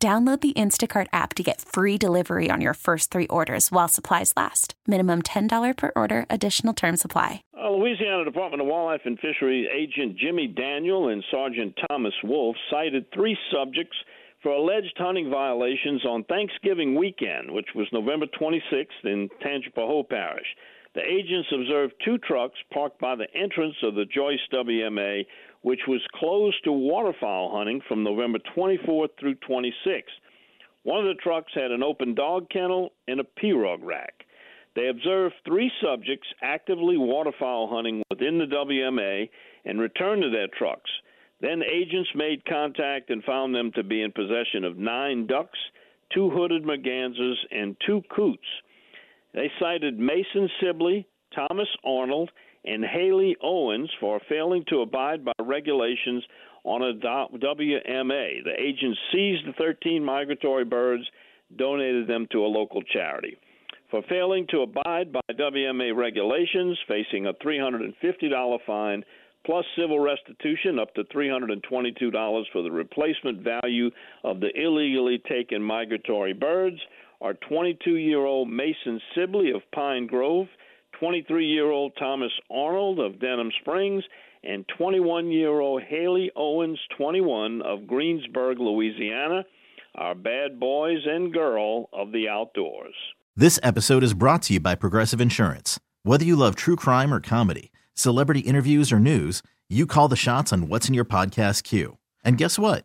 Download the Instacart app to get free delivery on your first three orders while supplies last. Minimum $10 per order, additional term supply. Uh, Louisiana Department of Wildlife and Fisheries agent Jimmy Daniel and Sergeant Thomas Wolf cited three subjects for alleged hunting violations on Thanksgiving weekend, which was November 26th in Tangipahoa Parish. The agents observed two trucks parked by the entrance of the Joyce WMA which was closed to waterfowl hunting from November 24th through 26th. One of the trucks had an open dog kennel and a pirogue rack. They observed three subjects actively waterfowl hunting within the WMA and returned to their trucks. Then agents made contact and found them to be in possession of nine ducks, two hooded mergansers, and two coots. They cited Mason Sibley, Thomas Arnold, and Haley Owens for failing to abide by regulations on a WMA. The agents seized the 13 migratory birds, donated them to a local charity. For failing to abide by WMA regulations, facing a $350 fine plus civil restitution up to $322 for the replacement value of the illegally taken migratory birds, are 22 year old Mason Sibley of Pine Grove 23 year old Thomas Arnold of Denham Springs, and 21 year old Haley Owens, 21 of Greensburg, Louisiana, are bad boys and girl of the outdoors. This episode is brought to you by Progressive Insurance. Whether you love true crime or comedy, celebrity interviews or news, you call the shots on what's in your podcast queue. And guess what?